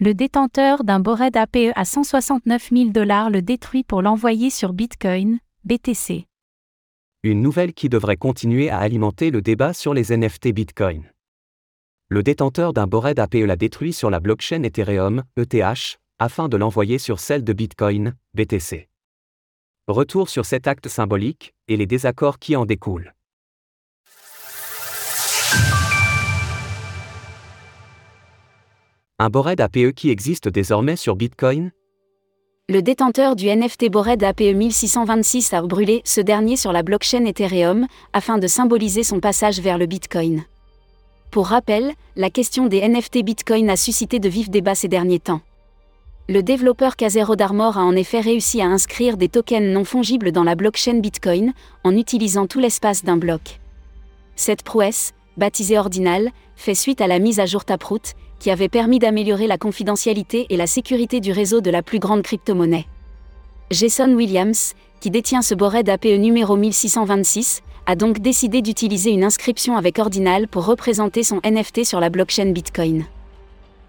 Le détenteur d'un Bored APE à 169 000 dollars le détruit pour l'envoyer sur Bitcoin, BTC. Une nouvelle qui devrait continuer à alimenter le débat sur les NFT Bitcoin. Le détenteur d'un Bored APE l'a détruit sur la blockchain Ethereum, ETH, afin de l'envoyer sur celle de Bitcoin, BTC. Retour sur cet acte symbolique et les désaccords qui en découlent. Un Bored APE qui existe désormais sur Bitcoin? Le détenteur du NFT Bored APE 1626 a brûlé ce dernier sur la blockchain Ethereum afin de symboliser son passage vers le Bitcoin. Pour rappel, la question des NFT Bitcoin a suscité de vifs débats ces derniers temps. Le développeur Casero d'Armor a en effet réussi à inscrire des tokens non fongibles dans la blockchain Bitcoin en utilisant tout l'espace d'un bloc. Cette prouesse, baptisée Ordinal, fait suite à la mise à jour Taproot, qui avait permis d'améliorer la confidentialité et la sécurité du réseau de la plus grande crypto-monnaie. Jason Williams, qui détient ce bored APE numéro 1626, a donc décidé d'utiliser une inscription avec Ordinal pour représenter son NFT sur la blockchain Bitcoin.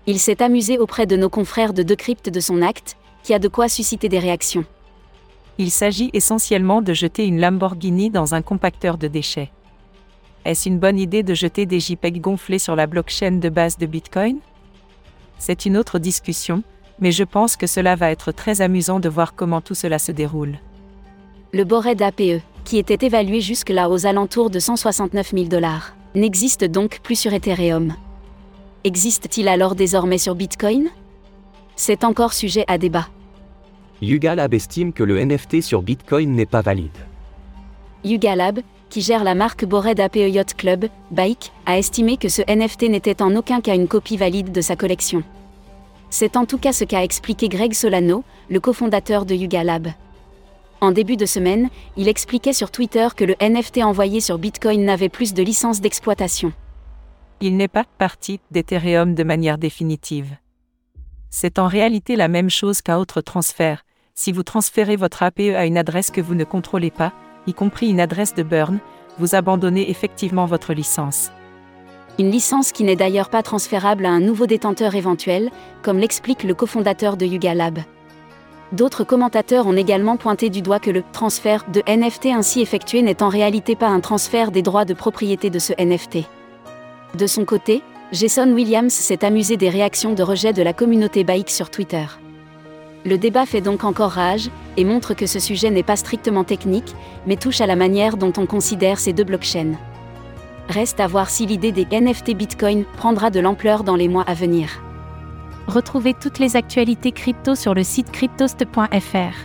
Il s'est amusé auprès de nos confrères de Decrypt de son acte, qui a de quoi susciter des réactions. Il s'agit essentiellement de jeter une Lamborghini dans un compacteur de déchets. Est-ce une bonne idée de jeter des JPEG gonflés sur la blockchain de base de Bitcoin? C'est une autre discussion, mais je pense que cela va être très amusant de voir comment tout cela se déroule. Le Bored APE, qui était évalué jusque-là aux alentours de 169 000 dollars, n'existe donc plus sur Ethereum. Existe-t-il alors désormais sur Bitcoin? C'est encore sujet à débat. Yuga Lab estime que le NFT sur Bitcoin n'est pas valide. Yuga Lab, qui gère la marque Bored APE Yacht Club, Bike, a estimé que ce NFT n'était en aucun cas une copie valide de sa collection. C'est en tout cas ce qu'a expliqué Greg Solano, le cofondateur de Yuga Lab. En début de semaine, il expliquait sur Twitter que le NFT envoyé sur Bitcoin n'avait plus de licence d'exploitation. Il n'est pas parti d'Ethereum de manière définitive. C'est en réalité la même chose qu'un autre transfert. Si vous transférez votre APE à une adresse que vous ne contrôlez pas, y compris une adresse de burn, vous abandonnez effectivement votre licence. Une licence qui n'est d'ailleurs pas transférable à un nouveau détenteur éventuel, comme l'explique le cofondateur de Yuga Lab. D'autres commentateurs ont également pointé du doigt que le transfert de NFT ainsi effectué n'est en réalité pas un transfert des droits de propriété de ce NFT. De son côté, Jason Williams s'est amusé des réactions de rejet de la communauté Baik sur Twitter. Le débat fait donc encore rage, et montre que ce sujet n'est pas strictement technique, mais touche à la manière dont on considère ces deux blockchains. Reste à voir si l'idée des NFT Bitcoin prendra de l'ampleur dans les mois à venir. Retrouvez toutes les actualités crypto sur le site cryptost.fr.